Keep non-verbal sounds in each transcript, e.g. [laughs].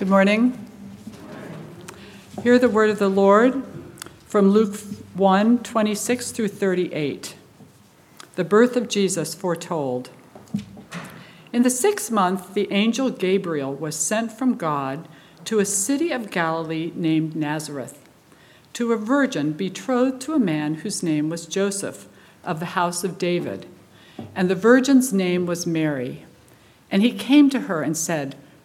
Good morning. Hear the word of the Lord from Luke 1 26 through 38. The birth of Jesus foretold. In the sixth month, the angel Gabriel was sent from God to a city of Galilee named Nazareth, to a virgin betrothed to a man whose name was Joseph, of the house of David. And the virgin's name was Mary. And he came to her and said,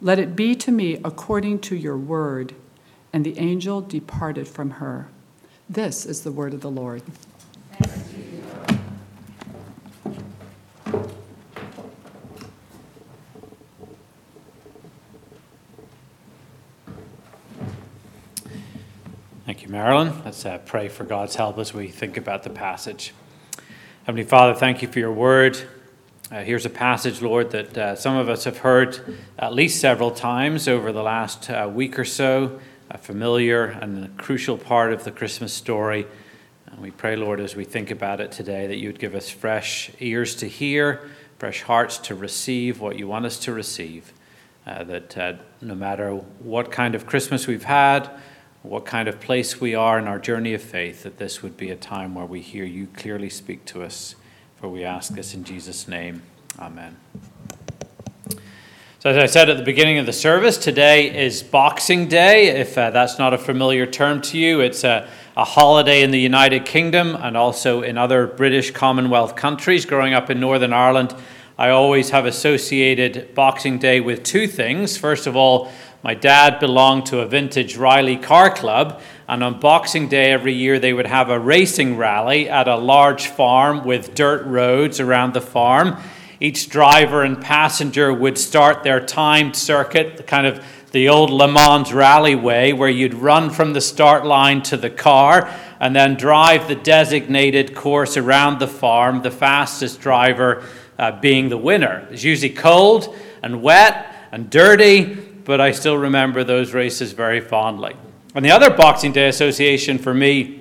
Let it be to me according to your word. And the angel departed from her. This is the word of the Lord. Thank you, Marilyn. Let's uh, pray for God's help as we think about the passage. Heavenly Father, thank you for your word. Uh, here's a passage, Lord, that uh, some of us have heard at least several times over the last uh, week or so, a familiar and a crucial part of the Christmas story. And we pray, Lord, as we think about it today, that you would give us fresh ears to hear, fresh hearts to receive what you want us to receive. Uh, that uh, no matter what kind of Christmas we've had, what kind of place we are in our journey of faith, that this would be a time where we hear you clearly speak to us. For we ask this in Jesus' name. Amen. So, as I said at the beginning of the service, today is Boxing Day. If uh, that's not a familiar term to you, it's a, a holiday in the United Kingdom and also in other British Commonwealth countries. Growing up in Northern Ireland, I always have associated Boxing Day with two things. First of all, my dad belonged to a vintage Riley car club, and on Boxing Day every year, they would have a racing rally at a large farm with dirt roads around the farm. Each driver and passenger would start their timed circuit, kind of the old Le Mans rally way, where you'd run from the start line to the car and then drive the designated course around the farm, the fastest driver uh, being the winner. It's usually cold and wet and dirty, but I still remember those races very fondly. And the other Boxing Day association for me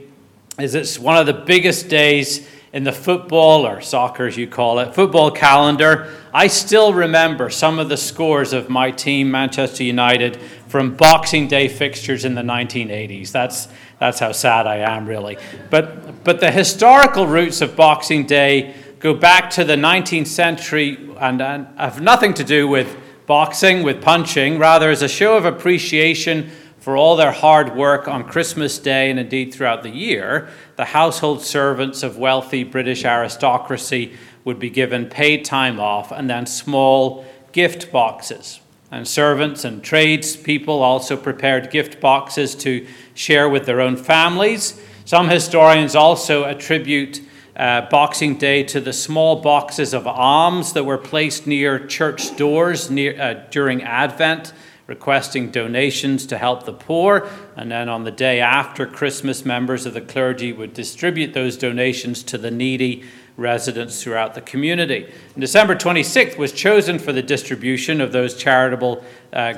is it's one of the biggest days in the football or soccer, as you call it, football calendar. I still remember some of the scores of my team, Manchester United, from Boxing Day fixtures in the 1980s. That's, that's how sad I am, really. But, but the historical roots of Boxing Day go back to the 19th century and, and have nothing to do with boxing, with punching, rather, as a show of appreciation for all their hard work on Christmas Day and indeed throughout the year, the household servants of wealthy British aristocracy would be given paid time off and then small gift boxes. And servants and tradespeople also prepared gift boxes to share with their own families. Some historians also attribute uh, Boxing Day to the small boxes of alms that were placed near church doors near, uh, during Advent requesting donations to help the poor. And then on the day after Christmas, members of the clergy would distribute those donations to the needy residents throughout the community. And December 26th was chosen for the distribution of those charitable uh,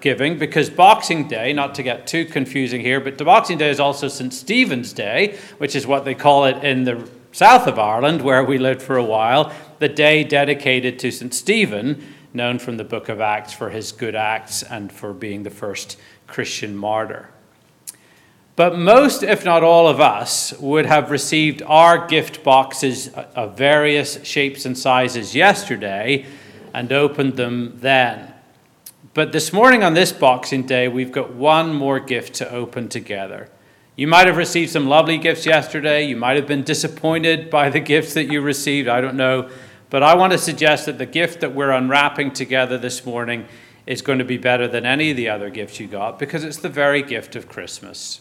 giving because Boxing Day, not to get too confusing here, but Boxing Day is also St. Stephen's Day, which is what they call it in the south of Ireland, where we lived for a while, the day dedicated to St. Stephen, known from the book of Acts for his good acts and for being the first Christian martyr. But most, if not all of us, would have received our gift boxes of various shapes and sizes yesterday and opened them then. But this morning on this Boxing Day, we've got one more gift to open together. You might have received some lovely gifts yesterday. You might have been disappointed by the gifts that you received. I don't know. But I want to suggest that the gift that we're unwrapping together this morning is going to be better than any of the other gifts you got because it's the very gift of Christmas.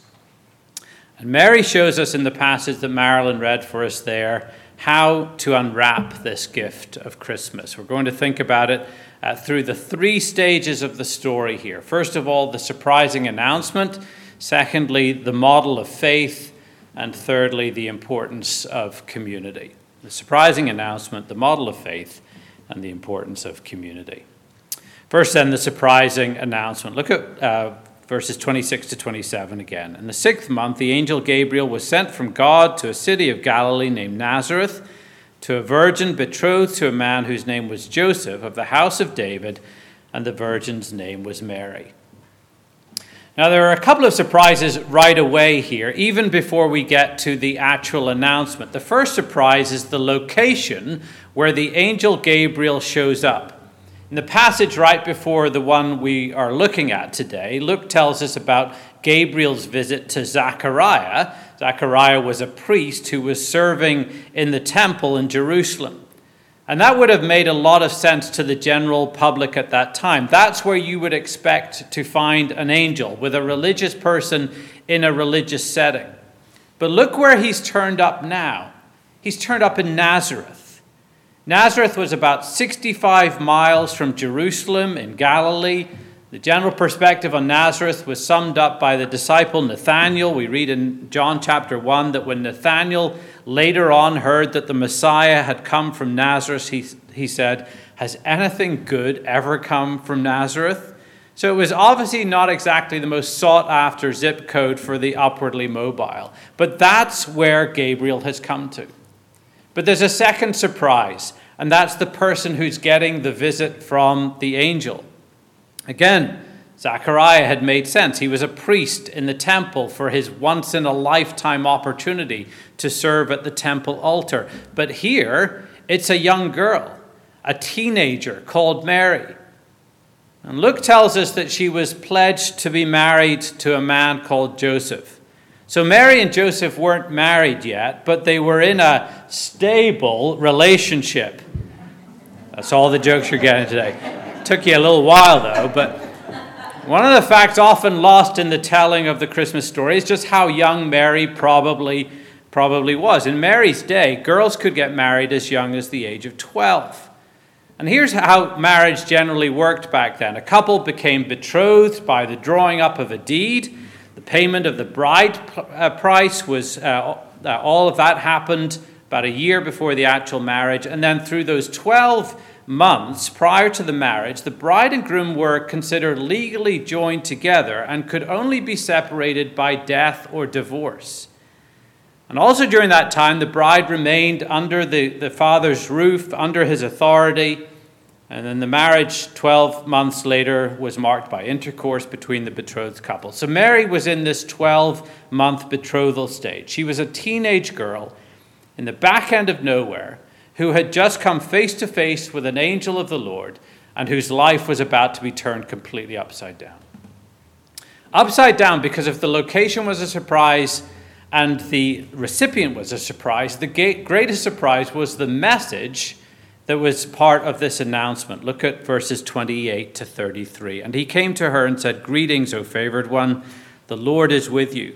And Mary shows us in the passage that Marilyn read for us there how to unwrap this gift of Christmas. We're going to think about it uh, through the three stages of the story here. First of all, the surprising announcement. Secondly, the model of faith. And thirdly, the importance of community. The surprising announcement, the model of faith, and the importance of community. First, then, the surprising announcement. Look at uh, verses 26 to 27 again. In the sixth month, the angel Gabriel was sent from God to a city of Galilee named Nazareth to a virgin betrothed to a man whose name was Joseph of the house of David, and the virgin's name was Mary. Now, there are a couple of surprises right away here, even before we get to the actual announcement. The first surprise is the location where the angel Gabriel shows up. In the passage right before the one we are looking at today, Luke tells us about Gabriel's visit to Zechariah. Zechariah was a priest who was serving in the temple in Jerusalem. And that would have made a lot of sense to the general public at that time. That's where you would expect to find an angel, with a religious person in a religious setting. But look where he's turned up now. He's turned up in Nazareth. Nazareth was about 65 miles from Jerusalem in Galilee. The general perspective on Nazareth was summed up by the disciple Nathanael. We read in John chapter 1 that when Nathanael later on heard that the Messiah had come from Nazareth, he, he said, Has anything good ever come from Nazareth? So it was obviously not exactly the most sought after zip code for the upwardly mobile. But that's where Gabriel has come to. But there's a second surprise, and that's the person who's getting the visit from the angel. Again, Zechariah had made sense. He was a priest in the temple for his once in a lifetime opportunity to serve at the temple altar. But here, it's a young girl, a teenager called Mary. And Luke tells us that she was pledged to be married to a man called Joseph. So Mary and Joseph weren't married yet, but they were in a stable relationship. That's all the jokes you're getting today. Took you a little while, though, but one of the facts often lost in the telling of the Christmas story is just how young Mary probably, probably was. In Mary's day, girls could get married as young as the age of 12. And here's how marriage generally worked back then a couple became betrothed by the drawing up of a deed. The payment of the bride uh, price was, uh, uh, all of that happened about a year before the actual marriage. And then through those 12 months prior to the marriage, the bride and groom were considered legally joined together and could only be separated by death or divorce. And also during that time, the bride remained under the, the father's roof, under his authority. And then the marriage, 12 months later, was marked by intercourse between the betrothed couple. So Mary was in this 12 month betrothal stage. She was a teenage girl in the back end of nowhere who had just come face to face with an angel of the Lord and whose life was about to be turned completely upside down. Upside down because if the location was a surprise and the recipient was a surprise, the greatest surprise was the message that was part of this announcement. Look at verses 28 to 33. And he came to her and said, Greetings, O favored one, the Lord is with you.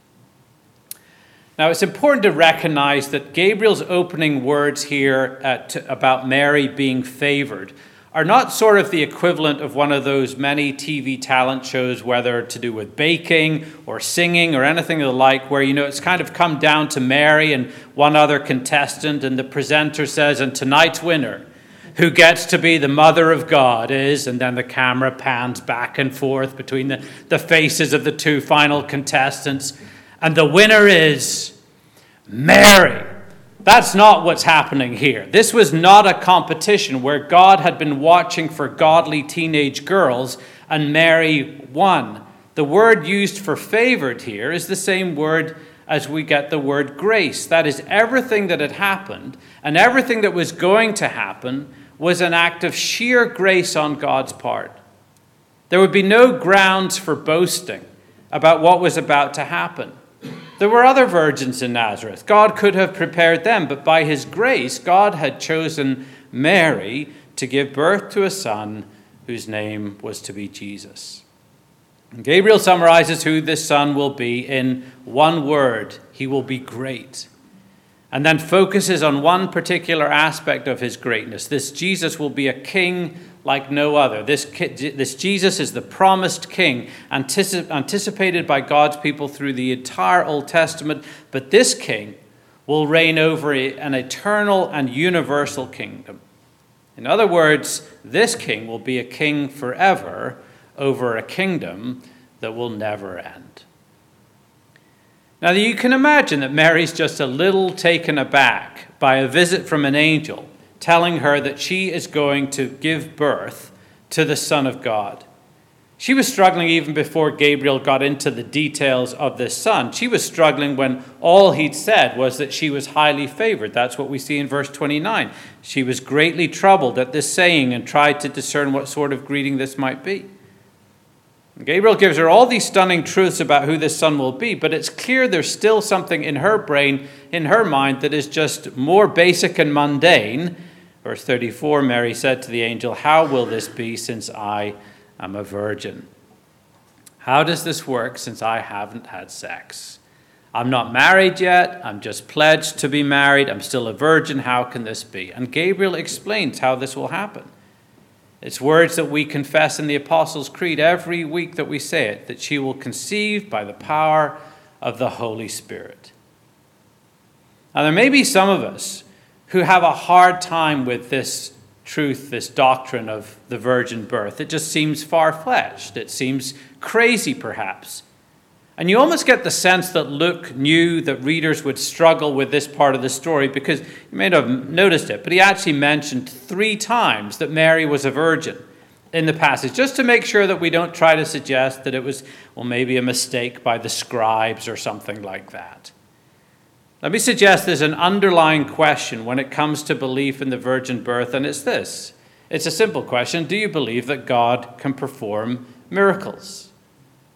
Now, it's important to recognize that Gabriel's opening words here uh, to, about Mary being favored are not sort of the equivalent of one of those many TV talent shows, whether to do with baking or singing or anything of the like, where you know it's kind of come down to Mary and one other contestant, and the presenter says, and tonight's winner, who gets to be the mother of God, is, and then the camera pans back and forth between the, the faces of the two final contestants. And the winner is Mary. That's not what's happening here. This was not a competition where God had been watching for godly teenage girls and Mary won. The word used for favored here is the same word as we get the word grace. That is, everything that had happened and everything that was going to happen was an act of sheer grace on God's part. There would be no grounds for boasting about what was about to happen. There were other virgins in Nazareth. God could have prepared them, but by his grace, God had chosen Mary to give birth to a son whose name was to be Jesus. And Gabriel summarizes who this son will be in one word he will be great. And then focuses on one particular aspect of his greatness. This Jesus will be a king like no other. This, this Jesus is the promised king, anticip- anticipated by God's people through the entire Old Testament, but this king will reign over an eternal and universal kingdom. In other words, this king will be a king forever over a kingdom that will never end. Now, you can imagine that Mary's just a little taken aback by a visit from an angel telling her that she is going to give birth to the Son of God. She was struggling even before Gabriel got into the details of this son. She was struggling when all he'd said was that she was highly favored. That's what we see in verse 29. She was greatly troubled at this saying and tried to discern what sort of greeting this might be. Gabriel gives her all these stunning truths about who this son will be, but it's clear there's still something in her brain, in her mind, that is just more basic and mundane Verse 34 Mary said to the angel, How will this be since I am a virgin? How does this work since I haven't had sex? I'm not married yet. I'm just pledged to be married. I'm still a virgin. How can this be? And Gabriel explains how this will happen. It's words that we confess in the Apostles' Creed every week that we say it that she will conceive by the power of the Holy Spirit. Now, there may be some of us who have a hard time with this truth, this doctrine of the virgin birth. It just seems far fetched. It seems crazy, perhaps. And you almost get the sense that Luke knew that readers would struggle with this part of the story because you may not have noticed it, but he actually mentioned three times that Mary was a virgin in the passage, just to make sure that we don't try to suggest that it was, well, maybe a mistake by the scribes or something like that. Let me suggest there's an underlying question when it comes to belief in the virgin birth, and it's this it's a simple question Do you believe that God can perform miracles?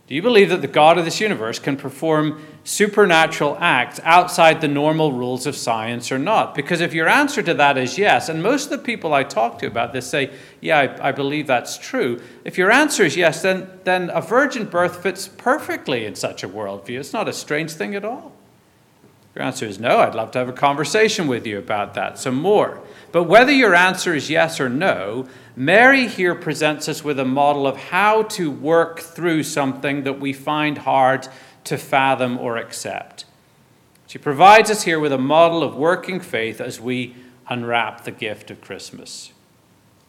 Do you believe that the God of this universe can perform supernatural acts outside the normal rules of science or not? Because if your answer to that is yes, and most of the people I talk to about this say, yeah, I, I believe that's true. If your answer is yes, then, then a virgin birth fits perfectly in such a worldview. It's not a strange thing at all your answer is no, I'd love to have a conversation with you about that some more. But whether your answer is yes or no, Mary here presents us with a model of how to work through something that we find hard to fathom or accept. She provides us here with a model of working faith as we unwrap the gift of Christmas.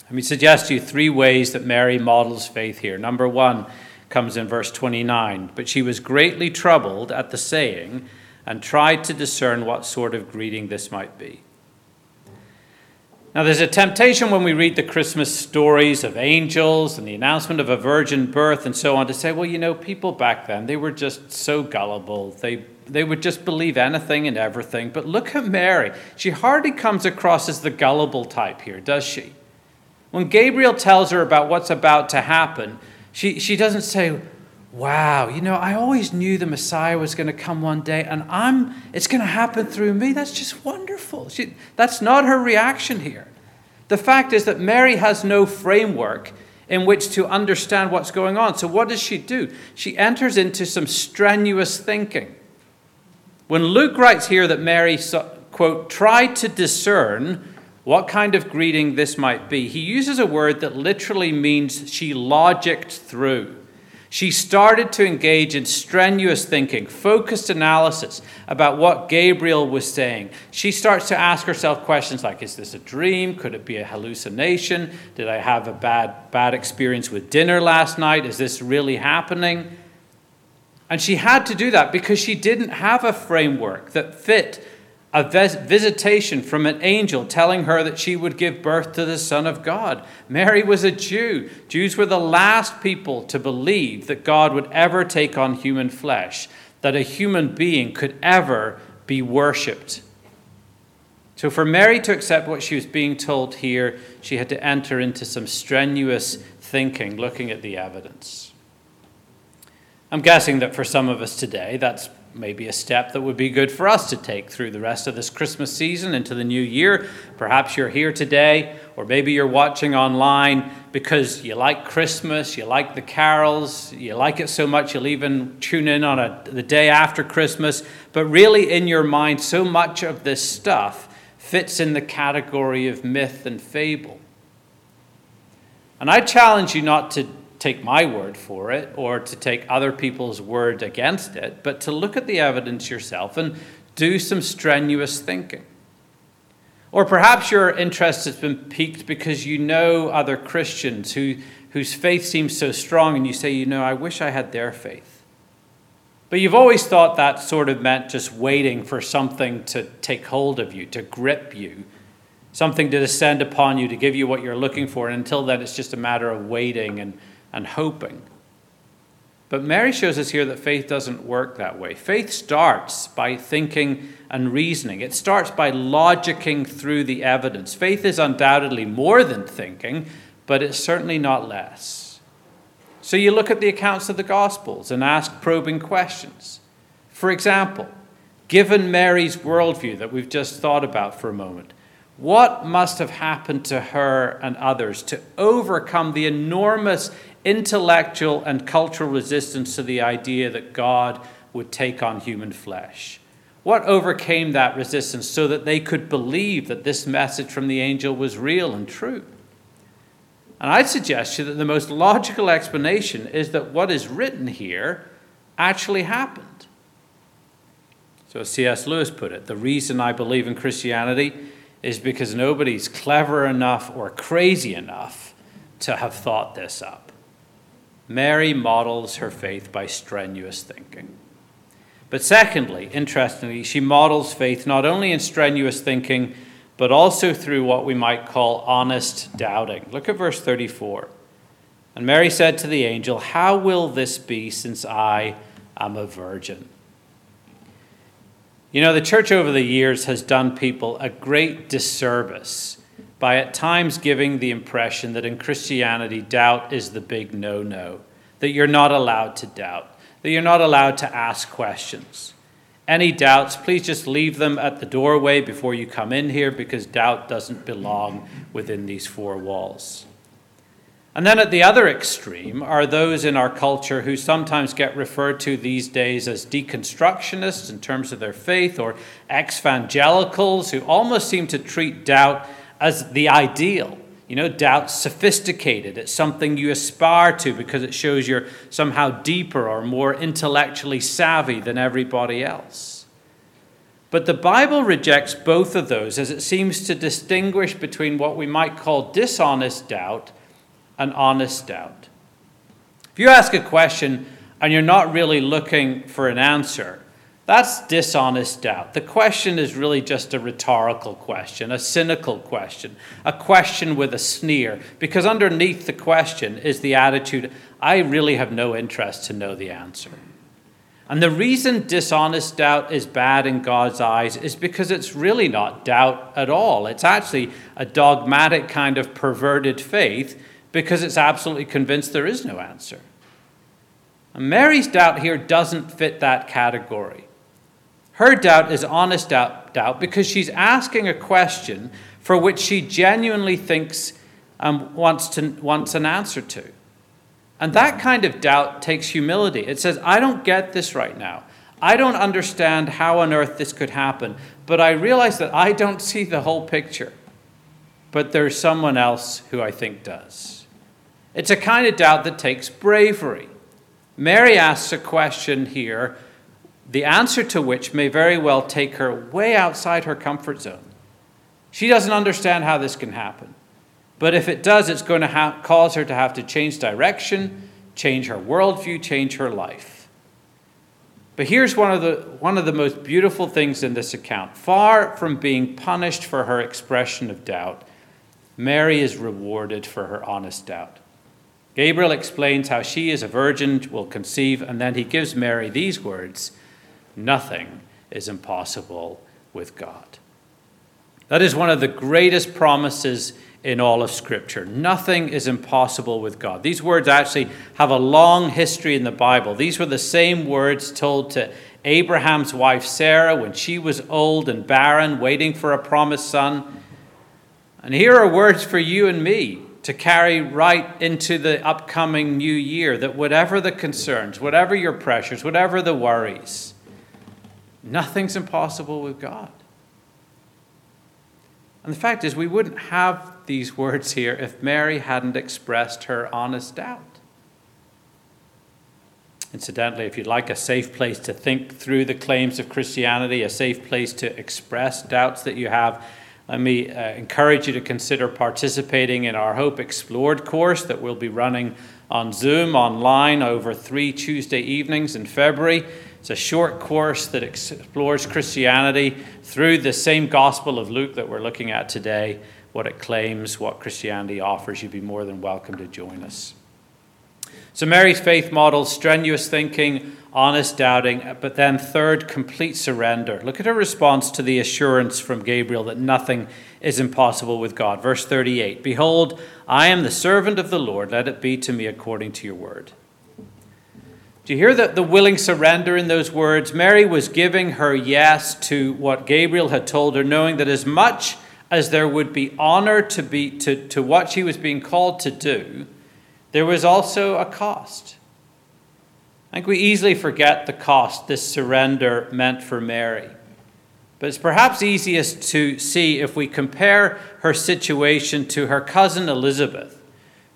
Let me suggest to you three ways that Mary models faith here. Number one comes in verse 29. But she was greatly troubled at the saying and tried to discern what sort of greeting this might be. Now, there's a temptation when we read the Christmas stories of angels and the announcement of a virgin birth and so on to say, well, you know, people back then, they were just so gullible. They, they would just believe anything and everything. But look at Mary. She hardly comes across as the gullible type here, does she? When Gabriel tells her about what's about to happen, she, she doesn't say, Wow, you know, I always knew the Messiah was going to come one day, and I'm it's going to happen through me. That's just wonderful. She, that's not her reaction here. The fact is that Mary has no framework in which to understand what's going on. So, what does she do? She enters into some strenuous thinking. When Luke writes here that Mary, quote, tried to discern what kind of greeting this might be, he uses a word that literally means she logicked through. She started to engage in strenuous thinking, focused analysis about what Gabriel was saying. She starts to ask herself questions like Is this a dream? Could it be a hallucination? Did I have a bad, bad experience with dinner last night? Is this really happening? And she had to do that because she didn't have a framework that fit a visitation from an angel telling her that she would give birth to the Son of God. Mary was a Jew. Jews were the last people to believe that God would ever take on human flesh, that a human being could ever be worshipped. So, for Mary to accept what she was being told here, she had to enter into some strenuous thinking, looking at the evidence. I'm guessing that for some of us today, that's maybe a step that would be good for us to take through the rest of this Christmas season into the new year. Perhaps you're here today, or maybe you're watching online because you like Christmas, you like the carols, you like it so much you'll even tune in on a, the day after Christmas. But really, in your mind, so much of this stuff fits in the category of myth and fable. And I challenge you not to take my word for it or to take other people's word against it, but to look at the evidence yourself and do some strenuous thinking. Or perhaps your interest has been piqued because you know other Christians who, whose faith seems so strong, and you say, you know, I wish I had their faith. But you've always thought that sort of meant just waiting for something to take hold of you, to grip you, something to descend upon you, to give you what you're looking for. And until then, it's just a matter of waiting and and hoping. But Mary shows us here that faith doesn't work that way. Faith starts by thinking and reasoning, it starts by logicking through the evidence. Faith is undoubtedly more than thinking, but it's certainly not less. So you look at the accounts of the Gospels and ask probing questions. For example, given Mary's worldview that we've just thought about for a moment, what must have happened to her and others to overcome the enormous intellectual and cultural resistance to the idea that God would take on human flesh. What overcame that resistance so that they could believe that this message from the angel was real and true? And I'd suggest to you that the most logical explanation is that what is written here actually happened. So, C.S. Lewis put it the reason I believe in Christianity is because nobody's clever enough or crazy enough to have thought this up. Mary models her faith by strenuous thinking. But secondly, interestingly, she models faith not only in strenuous thinking, but also through what we might call honest doubting. Look at verse 34. And Mary said to the angel, How will this be since I am a virgin? You know, the church over the years has done people a great disservice by at times giving the impression that in Christianity, doubt is the big no no, that you're not allowed to doubt, that you're not allowed to ask questions. Any doubts, please just leave them at the doorway before you come in here because doubt doesn't belong within these four walls. And then at the other extreme are those in our culture who sometimes get referred to these days as deconstructionists in terms of their faith or ex evangelicals who almost seem to treat doubt as the ideal. You know, doubt's sophisticated. It's something you aspire to because it shows you're somehow deeper or more intellectually savvy than everybody else. But the Bible rejects both of those as it seems to distinguish between what we might call dishonest doubt and honest doubt. If you ask a question and you're not really looking for an answer, that's dishonest doubt. The question is really just a rhetorical question, a cynical question, a question with a sneer, because underneath the question is the attitude I really have no interest to know the answer. And the reason dishonest doubt is bad in God's eyes is because it's really not doubt at all. It's actually a dogmatic kind of perverted faith because it's absolutely convinced there is no answer. And Mary's doubt here doesn't fit that category. Her doubt is honest doubt, doubt because she's asking a question for which she genuinely thinks um, wants, wants an answer to. And that kind of doubt takes humility. It says, I don't get this right now. I don't understand how on earth this could happen, but I realize that I don't see the whole picture. But there's someone else who I think does. It's a kind of doubt that takes bravery. Mary asks a question here, the answer to which may very well take her way outside her comfort zone. She doesn't understand how this can happen. But if it does, it's going to ha- cause her to have to change direction, change her worldview, change her life. But here's one of the, one of the most beautiful things in this account. Far from being punished for her expression of doubt, Mary is rewarded for her honest doubt. Gabriel explains how she, as a virgin, will conceive, and then he gives Mary these words Nothing is impossible with God. That is one of the greatest promises in all of Scripture. Nothing is impossible with God. These words actually have a long history in the Bible. These were the same words told to Abraham's wife Sarah when she was old and barren, waiting for a promised son. And here are words for you and me to carry right into the upcoming new year that whatever the concerns, whatever your pressures, whatever the worries, nothing's impossible with God. And the fact is, we wouldn't have these words here if Mary hadn't expressed her honest doubt. Incidentally, if you'd like a safe place to think through the claims of Christianity, a safe place to express doubts that you have, let me uh, encourage you to consider participating in our Hope Explored course that we'll be running on Zoom online over three Tuesday evenings in February. It's a short course that explores Christianity through the same Gospel of Luke that we're looking at today, what it claims, what Christianity offers. You'd be more than welcome to join us. So, Mary's faith models strenuous thinking, honest doubting, but then, third, complete surrender. Look at her response to the assurance from Gabriel that nothing is impossible with God. Verse 38 Behold, I am the servant of the Lord, let it be to me according to your word. Do you hear the, the willing surrender in those words? Mary was giving her yes to what Gabriel had told her, knowing that as much as there would be honor to, be, to, to what she was being called to do, there was also a cost. I think we easily forget the cost this surrender meant for Mary. But it's perhaps easiest to see if we compare her situation to her cousin Elizabeth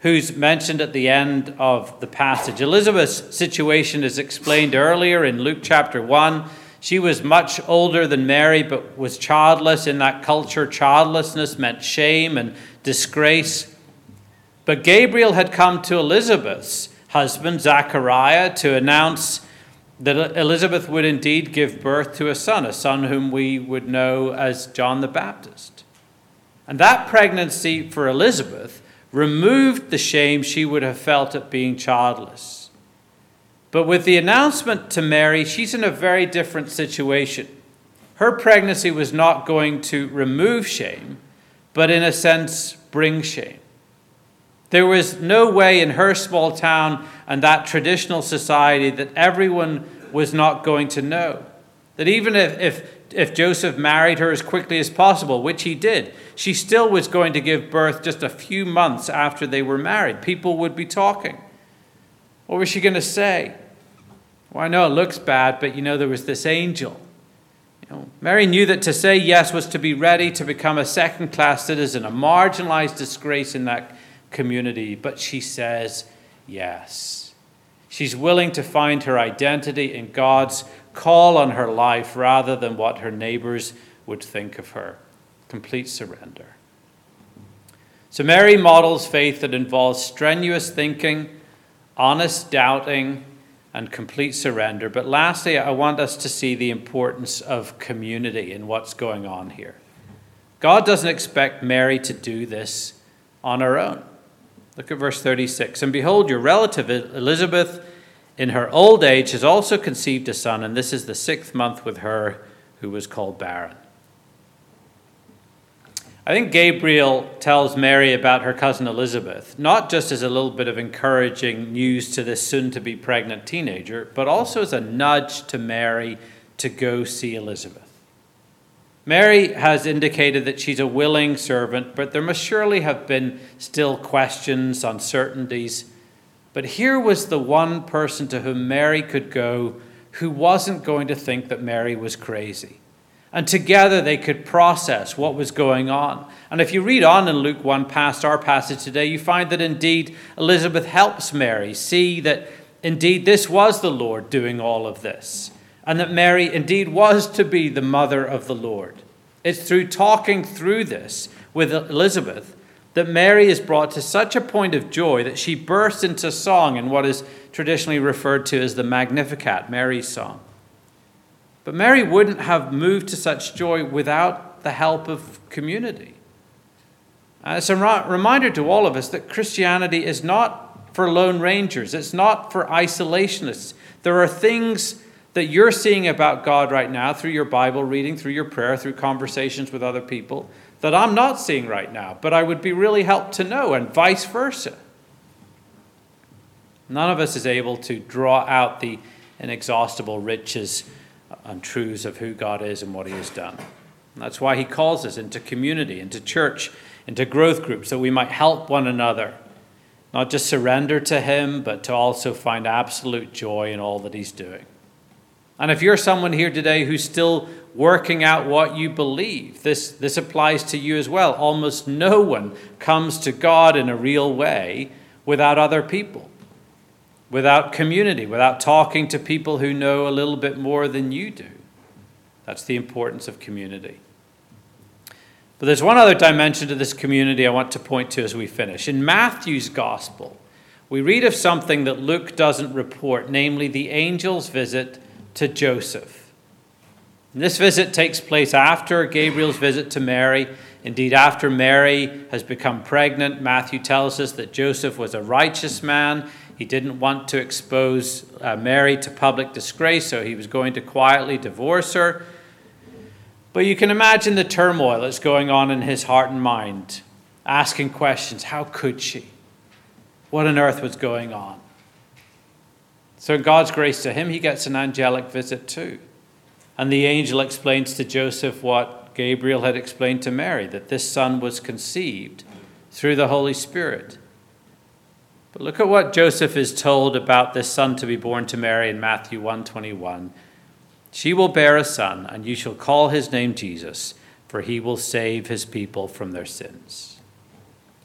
who's mentioned at the end of the passage. Elizabeth's situation is explained earlier in Luke chapter 1. She was much older than Mary, but was childless. In that culture, childlessness meant shame and disgrace. But Gabriel had come to Elizabeth's husband, Zachariah, to announce that Elizabeth would indeed give birth to a son, a son whom we would know as John the Baptist. And that pregnancy for Elizabeth removed the shame she would have felt at being childless. But with the announcement to Mary, she's in a very different situation. Her pregnancy was not going to remove shame, but in a sense, bring shame. There was no way in her small town and that traditional society that everyone was not going to know. That even if, if if Joseph married her as quickly as possible, which he did, she still was going to give birth just a few months after they were married. People would be talking. What was she going to say? Well, I know it looks bad, but you know, there was this angel. You know, Mary knew that to say yes was to be ready to become a second class citizen, a marginalized disgrace in that community, but she says yes. She's willing to find her identity in God's call on her life rather than what her neighbors would think of her. Complete surrender. So, Mary models faith that involves strenuous thinking, honest doubting, and complete surrender. But lastly, I want us to see the importance of community in what's going on here. God doesn't expect Mary to do this on her own. Look at verse 36. And behold, your relative Elizabeth in her old age has also conceived a son, and this is the sixth month with her who was called barren. I think Gabriel tells Mary about her cousin Elizabeth, not just as a little bit of encouraging news to this soon to be pregnant teenager, but also as a nudge to Mary to go see Elizabeth. Mary has indicated that she's a willing servant, but there must surely have been still questions, uncertainties. But here was the one person to whom Mary could go who wasn't going to think that Mary was crazy. And together they could process what was going on. And if you read on in Luke 1 past our passage today, you find that indeed Elizabeth helps Mary see that indeed this was the Lord doing all of this. And that Mary indeed was to be the mother of the Lord. It's through talking through this with Elizabeth that Mary is brought to such a point of joy that she bursts into song in what is traditionally referred to as the Magnificat, Mary's song. But Mary wouldn't have moved to such joy without the help of community. Uh, it's a reminder to all of us that Christianity is not for lone rangers, it's not for isolationists. There are things that you're seeing about God right now through your Bible reading, through your prayer, through conversations with other people that I'm not seeing right now, but I would be really helped to know, and vice versa. None of us is able to draw out the inexhaustible riches and truths of who God is and what He has done. And that's why He calls us into community, into church, into growth groups, so we might help one another. Not just surrender to Him, but to also find absolute joy in all that He's doing. And if you're someone here today who's still working out what you believe, this, this applies to you as well. Almost no one comes to God in a real way without other people without community, without talking to people who know a little bit more than you do. That's the importance of community. But there's one other dimension to this community I want to point to as we finish. In Matthew's gospel, we read of something that Luke doesn't report, namely the angel's visit to Joseph. This visit takes place after Gabriel's visit to Mary. Indeed, after Mary has become pregnant, Matthew tells us that Joseph was a righteous man. He didn't want to expose uh, Mary to public disgrace, so he was going to quietly divorce her. But you can imagine the turmoil that's going on in his heart and mind, asking questions How could she? What on earth was going on? So, in God's grace to him, he gets an angelic visit too. And the angel explains to Joseph what Gabriel had explained to Mary that this son was conceived through the Holy Spirit. But look at what Joseph is told about this son to be born to Mary in Matthew 121. She will bear a son, and you shall call his name Jesus, for he will save his people from their sins.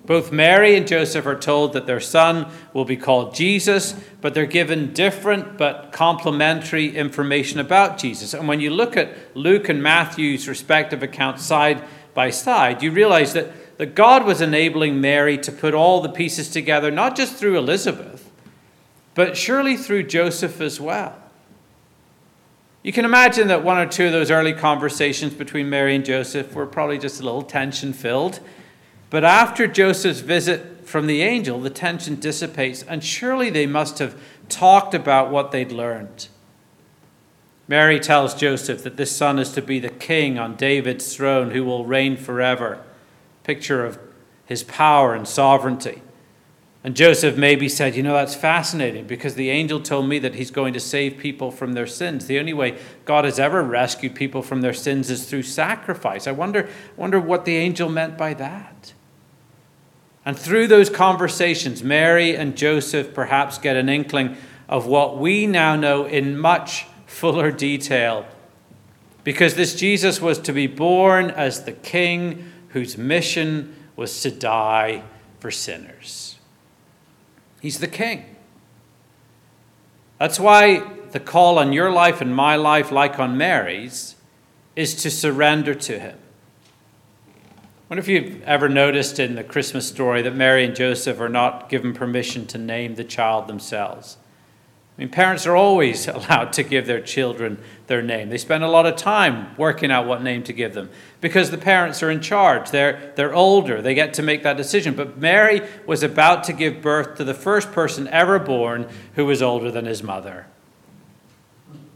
Both Mary and Joseph are told that their son will be called Jesus, but they're given different but complementary information about Jesus. And when you look at Luke and Matthew's respective accounts side by side, you realize that that God was enabling Mary to put all the pieces together, not just through Elizabeth, but surely through Joseph as well. You can imagine that one or two of those early conversations between Mary and Joseph were probably just a little tension filled. But after Joseph's visit from the angel, the tension dissipates, and surely they must have talked about what they'd learned. Mary tells Joseph that this son is to be the king on David's throne who will reign forever picture of his power and sovereignty. And Joseph maybe said, You know, that's fascinating because the angel told me that he's going to save people from their sins. The only way God has ever rescued people from their sins is through sacrifice. I wonder, wonder what the angel meant by that. And through those conversations, Mary and Joseph perhaps get an inkling of what we now know in much fuller detail. Because this Jesus was to be born as the king whose mission was to die for sinners. He's the king. That's why the call on your life and my life, like on Mary's, is to surrender to him. Wonder if you've ever noticed in the Christmas story that Mary and Joseph are not given permission to name the child themselves. I mean, parents are always [laughs] allowed to give their children their name. They spend a lot of time working out what name to give them because the parents are in charge. They're, they're older, they get to make that decision. But Mary was about to give birth to the first person ever born who was older than his mother.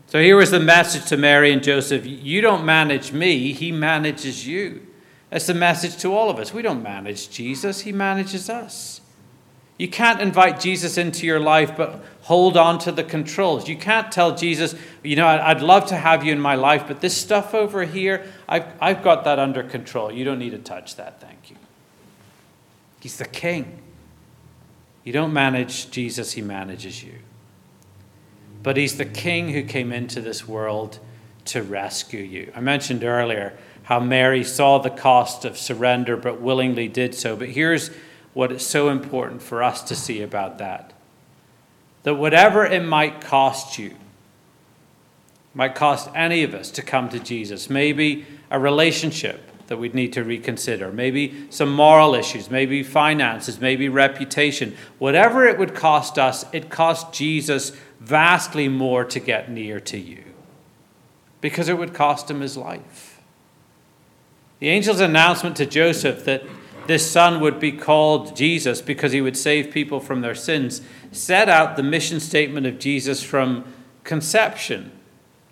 So here was the message to Mary and Joseph You don't manage me, he manages you. That's the message to all of us. We don't manage Jesus, he manages us. You can't invite Jesus into your life, but hold on to the controls. You can't tell Jesus, you know, I'd love to have you in my life, but this stuff over here, I've, I've got that under control. You don't need to touch that, thank you. He's the king. You don't manage Jesus, he manages you. But he's the king who came into this world to rescue you. I mentioned earlier how Mary saw the cost of surrender but willingly did so. But here's what is so important for us to see about that that whatever it might cost you, might cost any of us to come to Jesus, maybe a relationship that we'd need to reconsider, maybe some moral issues, maybe finances, maybe reputation, whatever it would cost us, it cost Jesus vastly more to get near to you because it would cost him his life. The angel's announcement to Joseph that this son would be called Jesus because he would save people from their sins, set out the mission statement of Jesus from conception.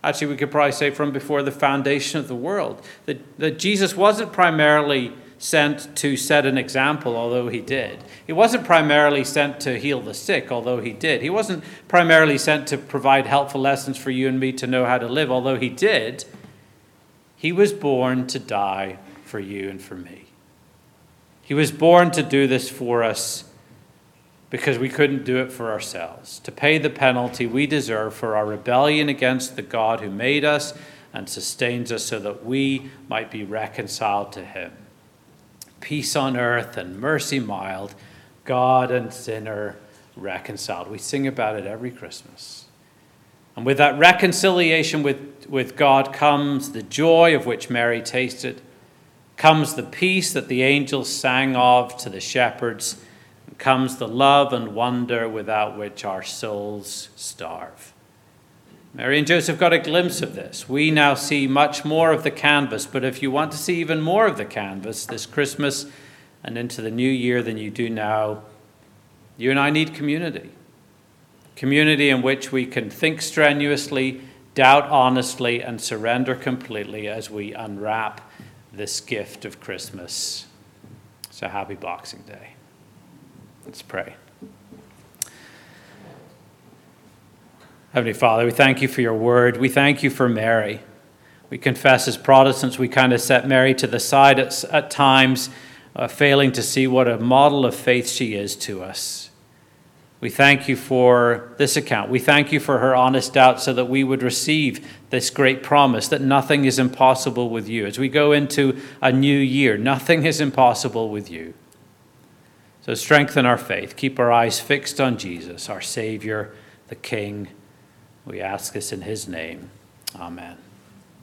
Actually, we could probably say from before the foundation of the world. That, that Jesus wasn't primarily sent to set an example, although he did. He wasn't primarily sent to heal the sick, although he did. He wasn't primarily sent to provide helpful lessons for you and me to know how to live, although he did. He was born to die for you and for me. He was born to do this for us because we couldn't do it for ourselves, to pay the penalty we deserve for our rebellion against the God who made us and sustains us so that we might be reconciled to Him. Peace on earth and mercy mild, God and sinner reconciled. We sing about it every Christmas. And with that reconciliation with, God comes the joy of which Mary tasted comes the peace that the angels sang of to the shepherds, and comes the love and wonder without which our souls starve. Mary and Joseph got a glimpse of this. We now see much more of the canvas, but if you want to see even more of the canvas this Christmas and into the new year than you do now, you and I need community. Community in which we can think strenuously, doubt honestly, and surrender completely as we unwrap this gift of Christmas. So happy Boxing Day. Let's pray. Heavenly Father, we thank you for your word. We thank you for Mary. We confess as Protestants, we kind of set Mary to the side at, at times, uh, failing to see what a model of faith she is to us. We thank you for this account. We thank you for her honest doubt so that we would receive this great promise that nothing is impossible with you. As we go into a new year, nothing is impossible with you. So strengthen our faith. Keep our eyes fixed on Jesus, our Savior, the King. We ask this in his name. Amen.